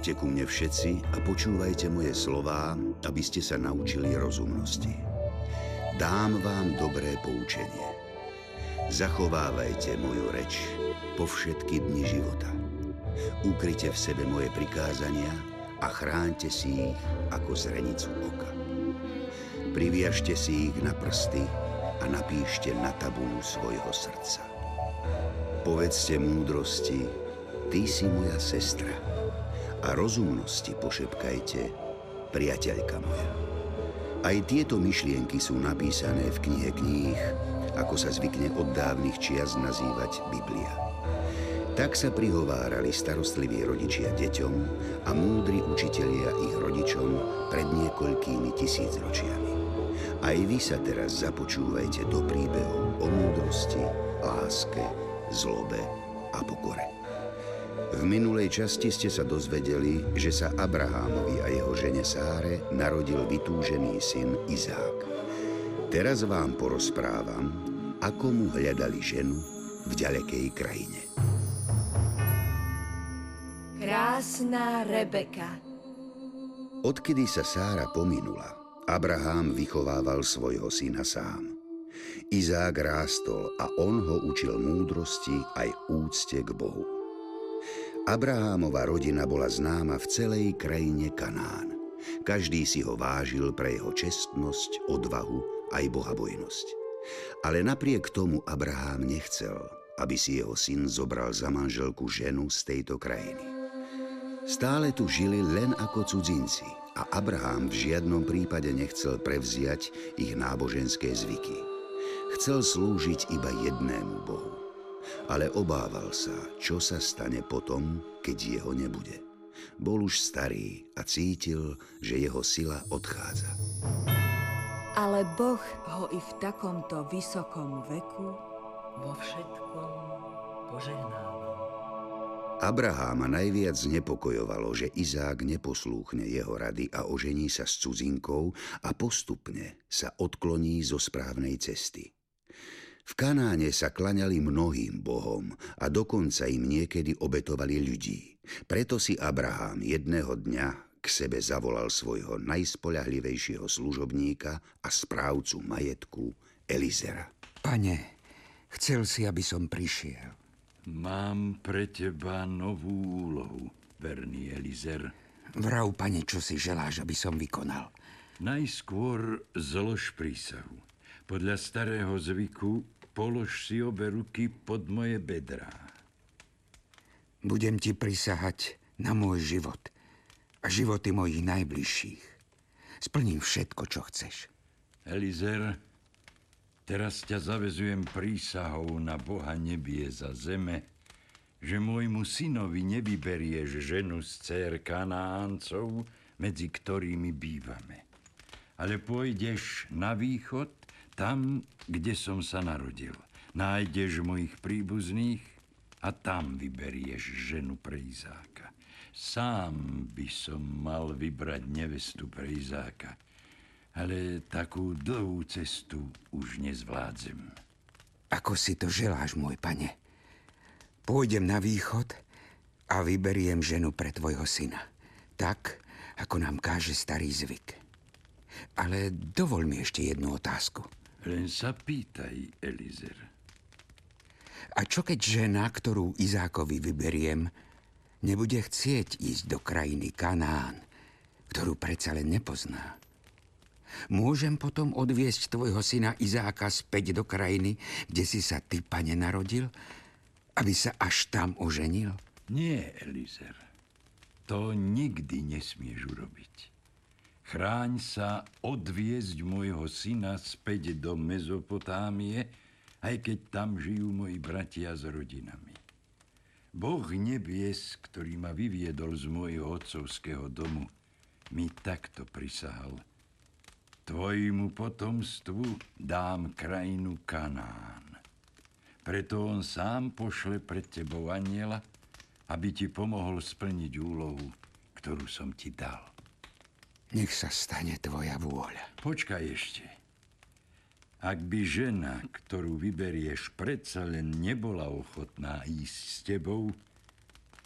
Poďte ku mne všetci a počúvajte moje slová, aby ste sa naučili rozumnosti. Dám vám dobré poučenie. Zachovávajte moju reč po všetky dni života. Ukryte v sebe moje prikázania a chránte si ich ako zrenicu oka. Priviažte si ich na prsty a napíšte na tabulu svojho srdca. Povedzte múdrosti, ty si moja sestra a rozumnosti pošepkajte, priateľka moja. Aj tieto myšlienky sú napísané v knihe kníh, ako sa zvykne od dávnych čias nazývať Biblia. Tak sa prihovárali starostliví rodičia deťom a múdri učitelia ich rodičom pred niekoľkými tisícročiami. Aj vy sa teraz započúvajte do príbehov o múdrosti, láske, zlobe a pokore. V minulej časti ste sa dozvedeli, že sa Abrahámovi a jeho žene Sáre narodil vytúžený syn Izák. Teraz vám porozprávam, ako mu hľadali ženu v ďalekej krajine. Krásna Rebeka. Odkedy sa Sára pominula, Abraham vychovával svojho syna sám. Izák rástol a on ho učil múdrosti aj úcte k Bohu. Abrahámova rodina bola známa v celej krajine Kanán. Každý si ho vážil pre jeho čestnosť, odvahu aj bohabojnosť. Ale napriek tomu Abrahám nechcel, aby si jeho syn zobral za manželku ženu z tejto krajiny. Stále tu žili len ako cudzinci a Abraham v žiadnom prípade nechcel prevziať ich náboženské zvyky. Chcel slúžiť iba jednému Bohu ale obával sa, čo sa stane potom, keď jeho nebude. Bol už starý a cítil, že jeho sila odchádza. Ale Boh ho i v takomto vysokom veku vo všetkom požehnával. Abraháma najviac znepokojovalo, že Izák neposlúchne jeho rady a ožení sa s cudzinkou a postupne sa odkloní zo správnej cesty. V Kanáne sa klaňali mnohým bohom a dokonca im niekedy obetovali ľudí. Preto si Abraham jedného dňa k sebe zavolal svojho najspoľahlivejšieho služobníka a správcu majetku Elizera. Pane, chcel si, aby som prišiel. Mám pre teba novú úlohu, verný Elizer. Vrav, pane, čo si želáš, aby som vykonal. Najskôr zlož prísahu. Podľa starého zvyku polož si obe ruky pod moje bedrá. Budem ti prisahať na môj život a životy mojich najbližších. Splním všetko, čo chceš. Elizer, teraz ťa zavezujem prísahou na Boha nebie za zeme, že môjmu synovi nevyberieš ženu z dcer Kanáncov, medzi ktorými bývame. Ale pôjdeš na východ tam, kde som sa narodil. Nájdeš mojich príbuzných a tam vyberieš ženu pre Izáka. Sám by som mal vybrať nevestu pre Izáka, ale takú dlhú cestu už nezvládzem. Ako si to želáš, môj pane? Pôjdem na východ a vyberiem ženu pre tvojho syna. Tak, ako nám káže starý zvyk. Ale dovol mi ešte jednu otázku. Len sa pýtaj, Elizer. A čo keď žena, ktorú Izákovi vyberiem, nebude chcieť ísť do krajiny Kanán, ktorú predsa len nepozná? Môžem potom odviesť tvojho syna Izáka späť do krajiny, kde si sa ty, pane, narodil, aby sa až tam oženil? Nie, Elizer. To nikdy nesmieš urobiť. Chráň sa odviezť môjho syna späť do Mezopotámie, aj keď tam žijú moji bratia s rodinami. Boh nebies, ktorý ma vyviedol z môjho otcovského domu, mi takto prisahal. Tvojmu potomstvu dám krajinu Kanán. Preto on sám pošle pred tebou aniela, aby ti pomohol splniť úlohu, ktorú som ti dal. Nech sa stane tvoja vôľa. Počkaj ešte. Ak by žena, ktorú vyberieš, predsa len nebola ochotná ísť s tebou,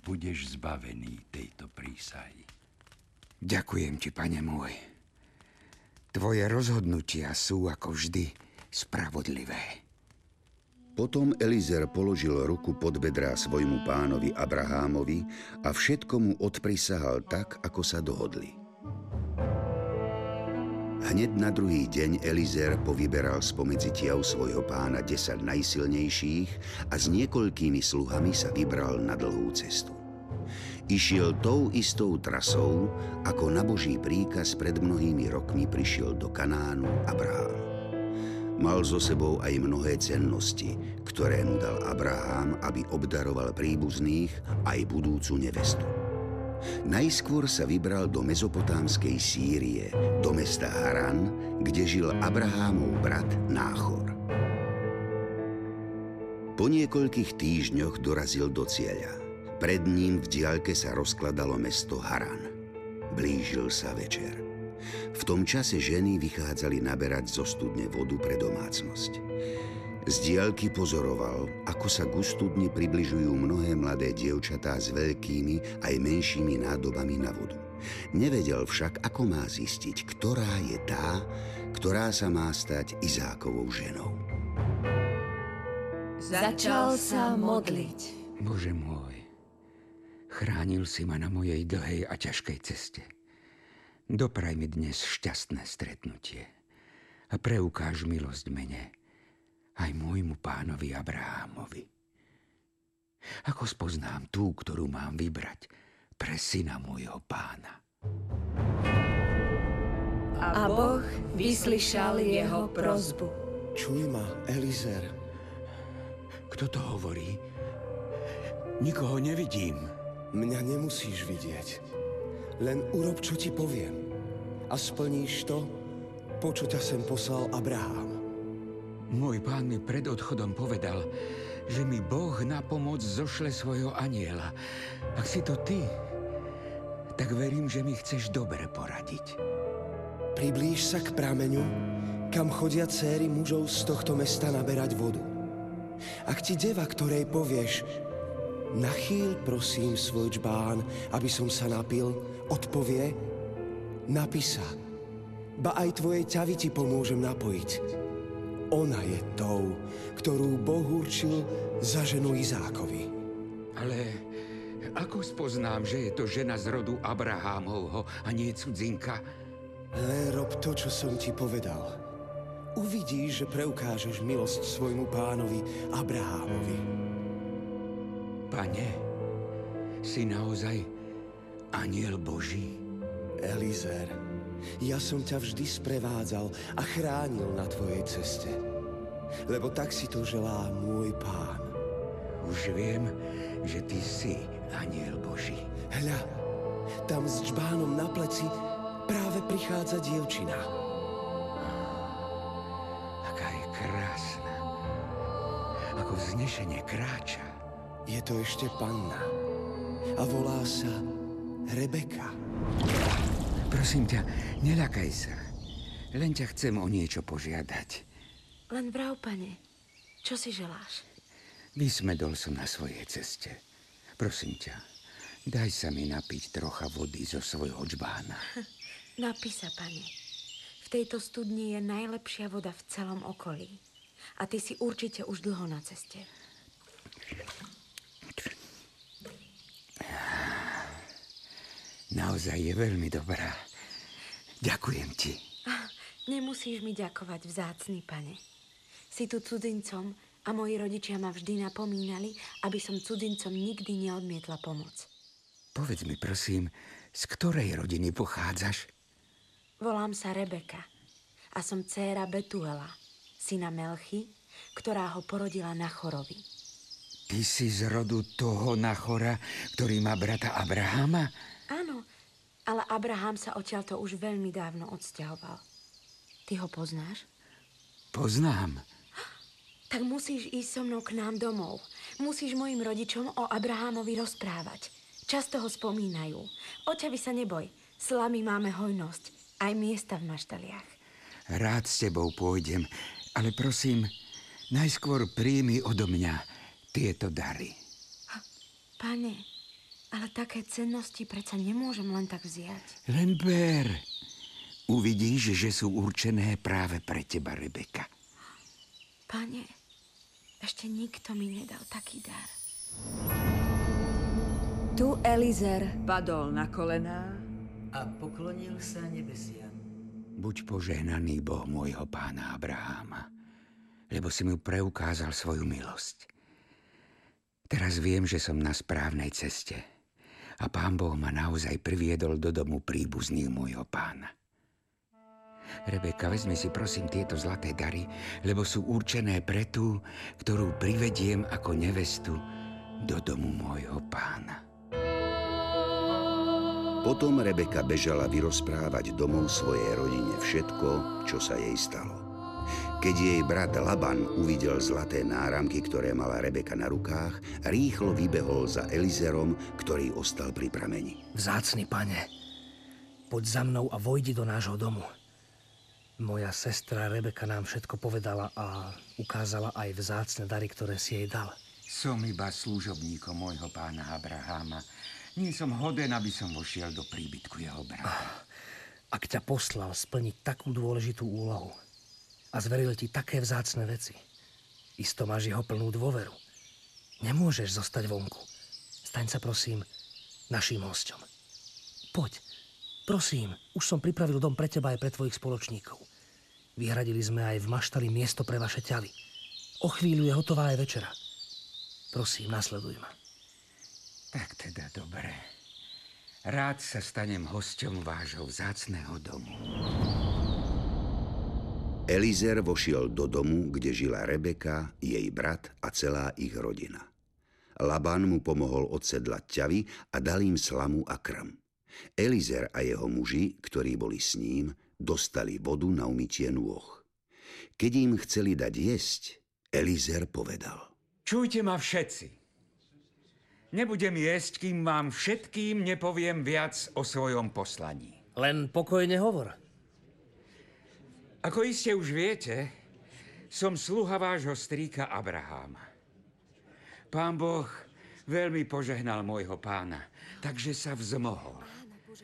budeš zbavený tejto prísahy. Ďakujem ti, pane môj. Tvoje rozhodnutia sú ako vždy spravodlivé. Potom Elizer položil ruku pod bedrá svojmu pánovi Abrahámovi a všetko mu odprisahal tak, ako sa dohodli. Hneď na druhý deň Elizer povyberal spomedzi tiav svojho pána 10 najsilnejších a s niekoľkými sluhami sa vybral na dlhú cestu. Išiel tou istou trasou, ako na Boží príkaz pred mnohými rokmi prišiel do Kanánu Abraham. Mal so sebou aj mnohé cennosti, ktoré mu dal Abraham, aby obdaroval príbuzných aj budúcu nevestu. Najskôr sa vybral do mezopotámskej Sýrie, do mesta Haran, kde žil Abrahámov brat Náchor. Po niekoľkých týždňoch dorazil do cieľa. Pred ním v diaľke sa rozkladalo mesto Haran. Blížil sa večer. V tom čase ženy vychádzali naberať zo studne vodu pre domácnosť. Z diaľky pozoroval, ako sa k studni približujú mnohé mladé dievčatá s veľkými aj menšími nádobami na vodu. Nevedel však, ako má zistiť, ktorá je tá, ktorá sa má stať Izákovou ženou. Začal sa modliť. Bože môj, chránil si ma na mojej dlhej a ťažkej ceste. Dopraj mi dnes šťastné stretnutie a preukáž milosť mene aj môjmu pánovi Abrahámovi. Ako spoznám tú, ktorú mám vybrať pre syna môjho pána? A Boh vyslyšal jeho prozbu. Čuj ma, Elizer. Kto to hovorí? Nikoho nevidím. Mňa nemusíš vidieť. Len urob, čo ti poviem. A splníš to, po čo ťa sem poslal Abraham. Môj pán mi pred odchodom povedal, že mi Boh na pomoc zošle svojho aniela. Ak si to ty, tak verím, že mi chceš dobre poradiť. Priblíž sa k prameňu, kam chodia céry mužov z tohto mesta naberať vodu. Ak ti deva, ktorej povieš, nachýl prosím svoj čbán, aby som sa napil, odpovie, napísa, ba aj tvoje ťavy ti pomôžem napojiť. Ona je tou, ktorú Boh určil za ženu Izákovi. Ale ako spoznám, že je to žena z rodu Abrahámovho a nie cudzinka? Len rob to, čo som ti povedal. Uvidíš, že preukážeš milosť svojmu pánovi Abrahámovi. Pane, si naozaj aniel Boží? Elizer, ja som ťa vždy sprevádzal a chránil na tvojej ceste. Lebo tak si to želá môj pán. Už viem, že ty si aniel Boží. Hľa, tam s čbánom na pleci práve prichádza dievčina. Aká je krásna. Ako vznešenie kráča. Je to ešte panna. A volá sa Rebeka. Prosím ťa, neľakaj sa. Len ťa chcem o niečo požiadať. Len vrav, pane, čo si želáš? Vysmedol som na svojej ceste. Prosím ťa, daj sa mi napiť trocha vody zo svojho čbána. Napí sa, pane. V tejto studni je najlepšia voda v celom okolí. A ty si určite už dlho na ceste. Naozaj je veľmi dobrá. Ďakujem ti. Nemusíš mi ďakovať, vzácný pane. Si tu cudzincom a moji rodičia ma vždy napomínali, aby som cudzincom nikdy neodmietla pomoc. Povedz mi prosím, z ktorej rodiny pochádzaš? Volám sa Rebeka a som dcéra Betuela, syna Melchy, ktorá ho porodila na chorovi. Ty si z rodu toho Nachora, ktorý má brata Abrahama? Áno, ale Abraham sa odtiaľto už veľmi dávno odsťahoval. Ty ho poznáš? Poznám. Tak musíš ísť so mnou k nám domov. Musíš mojim rodičom o Abrahamovi rozprávať. Často ho spomínajú. Oťavy sa neboj. Slamy máme hojnosť. Aj miesta v maštaliach. Rád s tebou pôjdem, ale prosím, najskôr príjmi odo mňa tieto dary. Pane, Ale také cennosti predsa nemôžem len tak vziať. Len ber. Uvidíš, že sú určené práve pre teba, Rebeka. Pane, ešte nikto mi nedal taký dar. Tu Elizer Padol na kolená. a poklonil sa nebesiam. Buď požehnaný Boh môjho pána Abraháma, lebo si mu preukázal svoju milosť. Teraz viem, že som na správnej ceste a pán Boh ma naozaj priviedol do domu príbuzných môjho pána. Rebeka, vezmi si prosím tieto zlaté dary, lebo sú určené pre tú, ktorú privediem ako nevestu do domu môjho pána. Potom Rebeka bežala vyrozprávať domov svojej rodine všetko, čo sa jej stalo. Keď jej brat Laban uvidel zlaté náramky, ktoré mala Rebeka na rukách, rýchlo vybehol za Elizerom, ktorý ostal pri prameni. Vzácny pane, poď za mnou a vojdi do nášho domu. Moja sestra Rebeka nám všetko povedala a ukázala aj vzácne dary, ktoré si jej dal. Som iba služobníkom môjho pána Abraháma. Nie som hoden, aby som vošiel do príbytku jeho brata. Ak ťa poslal splniť takú dôležitú úlohu a zveril ti také vzácne veci, isto máš jeho plnú dôveru. Nemôžeš zostať vonku. Staň sa prosím našim hosťom. Poď, prosím, už som pripravil dom pre teba aj pre tvojich spoločníkov. Vyhradili sme aj v maštali miesto pre vaše ťavy. O chvíľu je hotová aj večera. Prosím, nasleduj ma. Tak teda dobre. Rád sa stanem hosťom vášho vzácného domu. Elizer vošiel do domu, kde žila Rebeka, jej brat a celá ich rodina. Labán mu pomohol odsedlať ťavy a dal im slamu a krm. Elizer a jeho muži, ktorí boli s ním, dostali vodu na umytie nôh. Keď im chceli dať jesť, Elizer povedal. Čujte ma všetci. Nebudem jesť, kým vám všetkým nepoviem viac o svojom poslaní. Len pokojne hovor. Ako iste už viete, som sluha vášho strýka Abraháma. Pán Boh veľmi požehnal môjho pána, takže sa vzmohol.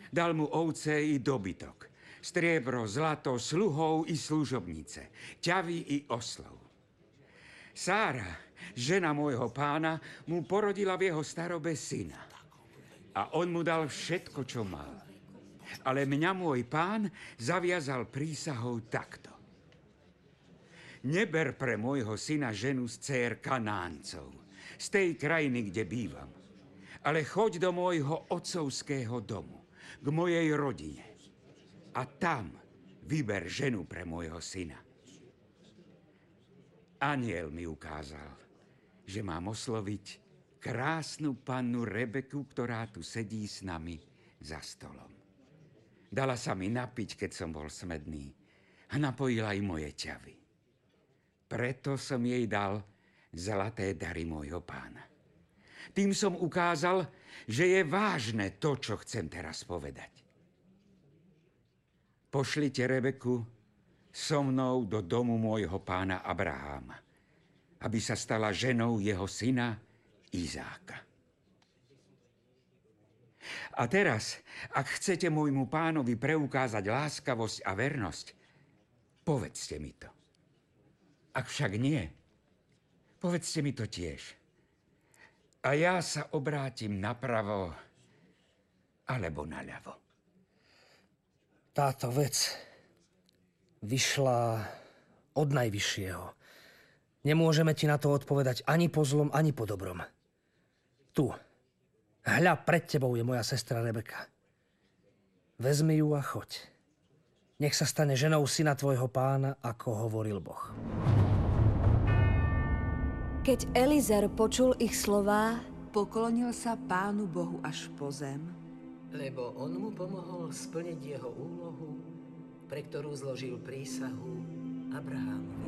Dal mu ovce i dobytok, striebro, zlato, sluhov i služobnice, ťavy i oslov. Sára, žena môjho pána, mu porodila v jeho starobe syna. A on mu dal všetko, čo mal. Ale mňa môj pán zaviazal prísahou takto. Neber pre môjho syna ženu z dcér Kanáncov, z tej krajiny, kde bývam, ale choď do môjho otcovského domu, k mojej rodine. A tam vyber ženu pre môjho syna. Aniel mi ukázal, že mám osloviť krásnu pannu Rebeku, ktorá tu sedí s nami za stolom. Dala sa mi napiť, keď som bol smedný a napojila i moje ťavy. Preto som jej dal zlaté dary môjho pána. Tým som ukázal, že je vážne to, čo chcem teraz povedať. Pošlite Rebeku so mnou do domu môjho pána Abraháma, aby sa stala ženou jeho syna Izáka. A teraz, ak chcete môjmu pánovi preukázať láskavosť a vernosť, povedzte mi to. Ak však nie, povedzte mi to tiež. A ja sa obrátim napravo alebo naľavo. Táto vec vyšla od najvyššieho. Nemôžeme ti na to odpovedať ani po zlom, ani po dobrom. Tu, hľa pred tebou je moja sestra Rebeka. Vezmi ju a choď. Nech sa stane ženou syna tvojho pána, ako hovoril Boh. Keď Elizer počul ich slová, Poklonil sa Pánu Bohu až po zem. Lebo on mu pomohol splniť jeho úlohu, pre ktorú zložil prísahu Abrahámovi.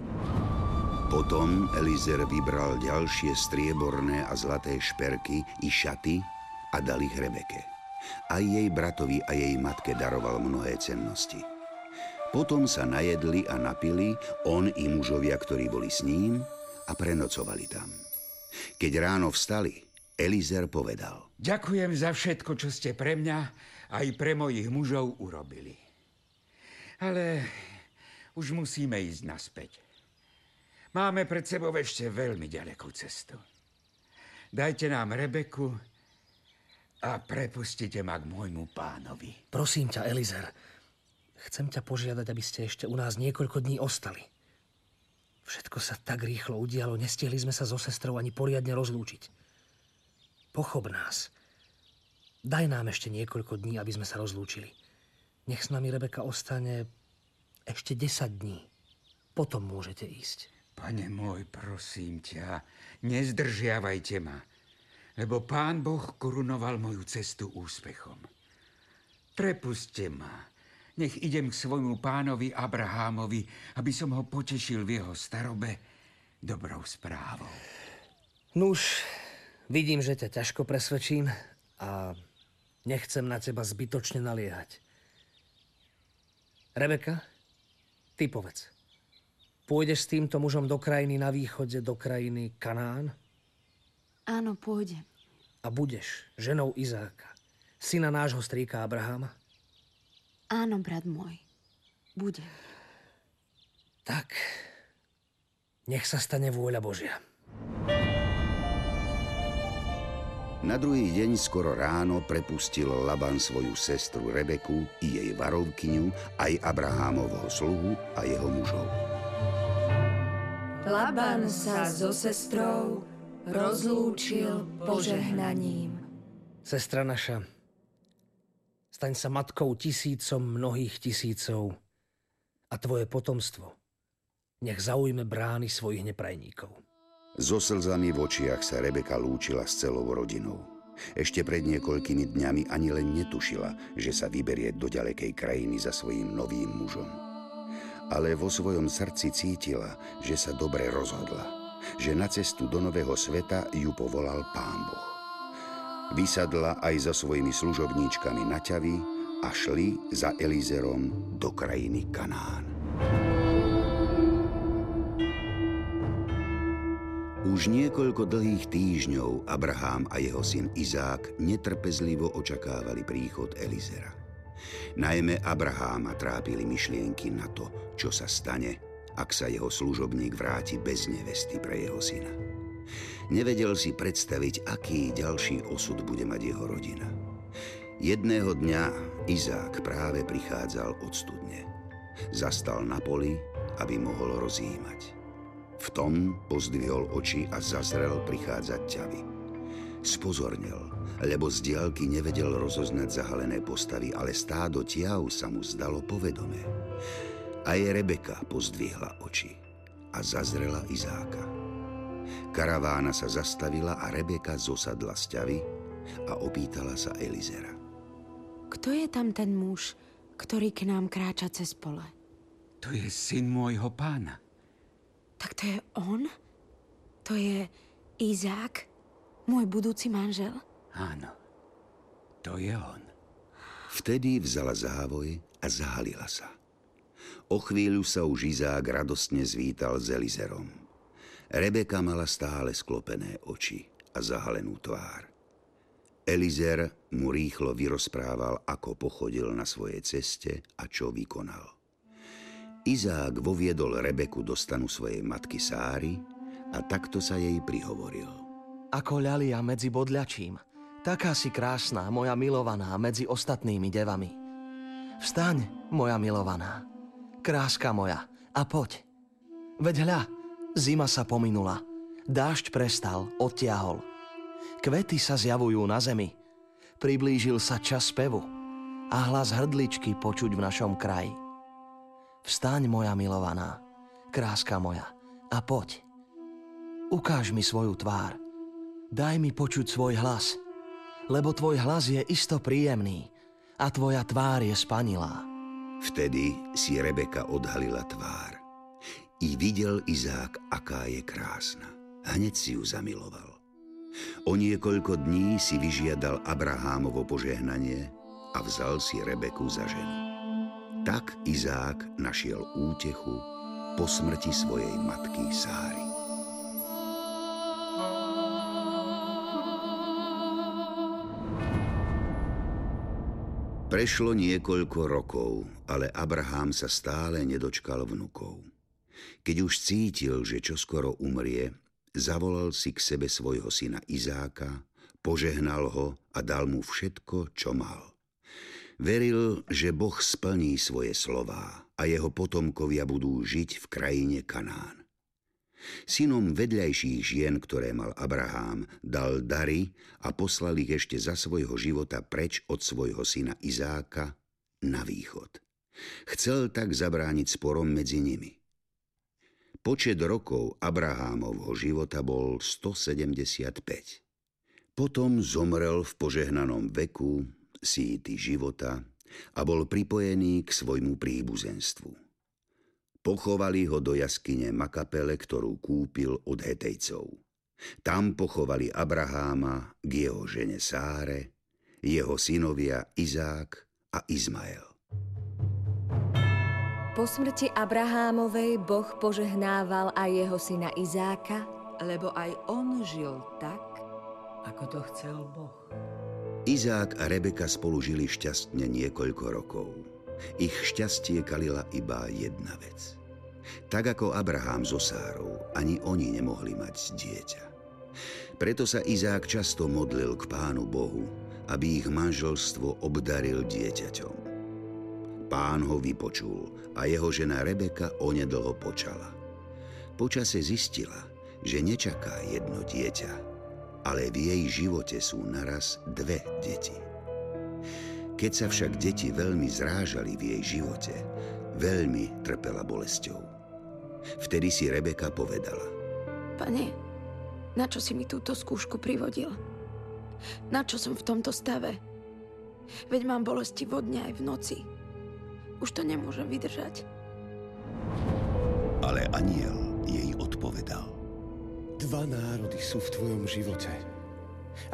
Potom Elizer vybral ďalšie strieborné a zlaté šperky i šaty a dal ich Rebeke. Aj jej bratovi a jej matke daroval mnohé cennosti. Potom sa najedli a napili, on i mužovia, ktorí boli s ním, a prenocovali tam. Keď ráno vstali, Elizer povedal. Ďakujem za všetko, čo ste pre mňa aj pre mojich mužov urobili. Ale už musíme ísť naspäť. Máme pred sebou ešte veľmi ďalekú cestu. Dajte nám Rebeku a prepustite ma k môjmu pánovi. Prosím ťa, Elizer, chcem ťa požiadať, aby ste ešte u nás niekoľko dní ostali. Všetko sa tak rýchlo udialo, nestihli sme sa so sestrou ani poriadne rozlúčiť. Pochop nás. Daj nám ešte niekoľko dní, aby sme sa rozlúčili. Nech s nami Rebeka ostane ešte 10 dní. Potom môžete ísť. Pane môj, prosím ťa, nezdržiavajte ma, lebo Pán Boh korunoval moju cestu úspechom. Prepuste ma, nech idem k svojmu pánovi Abrahámovi, aby som ho potešil v jeho starobe dobrou správou. Nuž, vidím, že ťa ťažko presvedčím a nechcem na teba zbytočne naliehať. Rebeka, ty povedz. Pôjdeš s týmto mužom do krajiny na východe, do krajiny Kanán? Áno, pôjdem. A budeš ženou Izáka, syna nášho strýka Abraháma? Áno, brat môj. Budem. Tak, nech sa stane vôľa Božia. Na druhý deň skoro ráno prepustil Laban svoju sestru Rebeku i jej varovkyňu, aj Abrahámovho sluhu a jeho mužov. Laban sa so sestrou rozlúčil požehnaním. Sestra naša, staň sa matkou tisícom mnohých tisícov a tvoje potomstvo nech zaujme brány svojich neprajníkov. So slzami v očiach sa Rebeka lúčila s celou rodinou. Ešte pred niekoľkými dňami ani len netušila, že sa vyberie do ďalekej krajiny za svojím novým mužom. Ale vo svojom srdci cítila, že sa dobre rozhodla, že na cestu do nového sveta ju povolal Pán Boh. Vysadla aj za svojimi služobníčkami na ťavy a šli za Elizerom do krajiny Kanán. Už niekoľko dlhých týždňov Abraham a jeho syn Izák netrpezlivo očakávali príchod Elizera. Najmä Abraháma trápili myšlienky na to, čo sa stane, ak sa jeho služobník vráti bez nevesty pre jeho syna. Nevedel si predstaviť, aký ďalší osud bude mať jeho rodina. Jedného dňa Izák práve prichádzal od studne. Zastal na poli, aby mohol rozjímať. V tom pozdvihol oči a zazrel prichádzať ťavy. Spozornil, lebo z diálky nevedel rozoznať zahalené postavy, ale stádo tiav sa mu zdalo povedomé. Aj Rebeka pozdvihla oči a zazrela Izáka. Karavána sa zastavila a Rebeka zosadla z ťavy a opýtala sa Elizera. Kto je tam ten muž, ktorý k nám kráča cez pole? To je syn môjho pána. Tak to je on? To je Izák? Môj budúci manžel? Áno, to je on. Vtedy vzala závoj a zahalila sa. O chvíľu sa už Izák radostne zvítal s Elizerom. Rebeka mala stále sklopené oči a zahalenú tvár. Elizer mu rýchlo vyrozprával, ako pochodil na svojej ceste a čo vykonal. Izák voviedol Rebeku do stanu svojej matky Sáry a takto sa jej prihovoril. Ako ľalia medzi bodľačím, taká si krásna, moja milovaná, medzi ostatnými devami. Vstaň, moja milovaná, kráska moja, a poď. Veď hľa, zima sa pominula, dážď prestal, odtiahol. Kvety sa zjavujú na zemi, priblížil sa čas spevu a hlas hrdličky počuť v našom kraji. Vstaň, moja milovaná, kráska moja, a poď. Ukáž mi svoju tvár. Daj mi počuť svoj hlas, lebo tvoj hlas je isto príjemný a tvoja tvár je spanilá. Vtedy si Rebeka odhalila tvár. I videl Izák, aká je krásna. Hneď si ju zamiloval. O niekoľko dní si vyžiadal Abrahámovo požehnanie a vzal si Rebeku za ženu. Tak Izák našiel útechu po smrti svojej matky Sáry. Prešlo niekoľko rokov ale Abraham sa stále nedočkal vnukov. Keď už cítil, že čoskoro umrie, zavolal si k sebe svojho syna Izáka, požehnal ho a dal mu všetko, čo mal. Veril, že Boh splní svoje slová a jeho potomkovia budú žiť v krajine Kanán. Synom vedľajších žien, ktoré mal Abraham, dal dary a poslal ich ešte za svojho života preč od svojho syna Izáka na východ. Chcel tak zabrániť sporom medzi nimi. Počet rokov Abrahámovho života bol 175. Potom zomrel v požehnanom veku, síty života a bol pripojený k svojmu príbuzenstvu. Pochovali ho do jaskyne Makapele, ktorú kúpil od Hetejcov. Tam pochovali Abraháma k jeho žene Sáre, jeho synovia Izák a Izmael. Po smrti Abrahámovej Boh požehnával aj jeho syna Izáka, lebo aj on žil tak, ako to chcel Boh. Izák a Rebeka spolu žili šťastne niekoľko rokov. Ich šťastie kalila iba jedna vec. Tak ako Abraham so Sárou, ani oni nemohli mať dieťa. Preto sa Izák často modlil k Pánu Bohu, aby ich manželstvo obdaril dieťaťom. Pán ho vypočul a jeho žena Rebeka onedlho počala. Počase zistila, že nečaká jedno dieťa, ale v jej živote sú naraz dve deti. Keď sa však deti veľmi zrážali v jej živote, veľmi trpela bolesťou. Vtedy si Rebeka povedala. Pane, na čo si mi túto skúšku privodil? Na čo som v tomto stave? Veď mám bolesti vodne aj v noci. Už to nemôžem vydržať. Ale aniel jej odpovedal. Dva národy sú v tvojom živote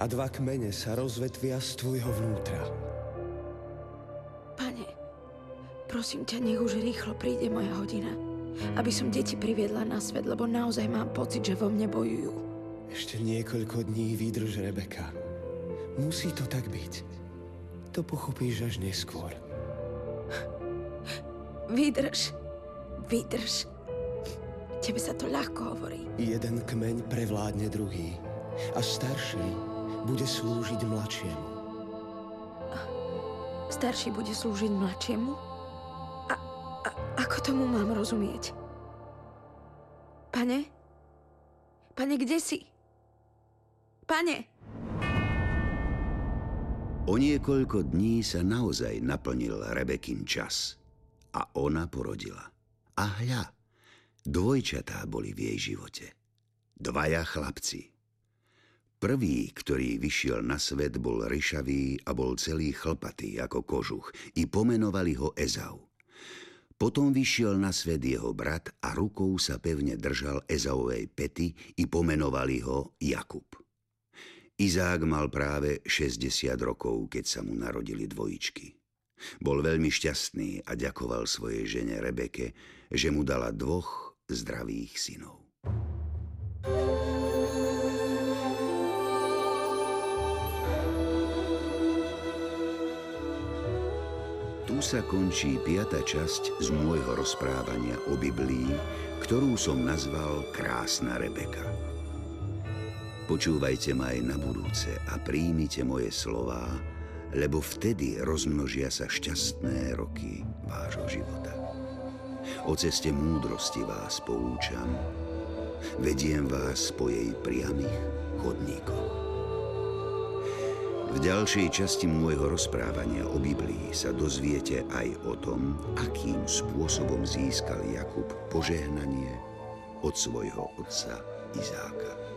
a dva kmene sa rozvetvia z tvojho vnútra. Pane, prosím ťa, nech už rýchlo príde moja hodina, aby som deti priviedla na svet, lebo naozaj mám pocit, že vo mne bojujú. Ešte niekoľko dní vydrž, Rebeka. Musí to tak byť. To pochopíš až neskôr. Vydrž, vydrž. Tebe sa to ľahko hovorí. Jeden kmeň prevládne druhý a starší bude slúžiť mladšiemu. Starší bude slúžiť mladšiemu? A, a ako tomu mám rozumieť? Pane? Pane, kde si? Pane! O niekoľko dní sa naozaj naplnil Rebekin čas a ona porodila. A hľa, dvojčatá boli v jej živote. Dvaja chlapci. Prvý, ktorý vyšiel na svet, bol ryšavý a bol celý chlpatý ako kožuch i pomenovali ho Ezau. Potom vyšiel na svet jeho brat a rukou sa pevne držal Ezaovej pety i pomenovali ho Jakub. Izák mal práve 60 rokov, keď sa mu narodili dvojičky. Bol veľmi šťastný a ďakoval svojej žene Rebeke, že mu dala dvoch zdravých synov. Tu sa končí piata časť z môjho rozprávania o Biblii, ktorú som nazval Krásna Rebeka. Počúvajte ma aj na budúce a príjmite moje slová, lebo vtedy rozmnožia sa šťastné roky vášho života. O ceste múdrosti vás poučam, vediem vás po jej priamých chodníkoch. V ďalšej časti môjho rozprávania o Biblii sa dozviete aj o tom, akým spôsobom získal Jakub požehnanie od svojho otca Izáka.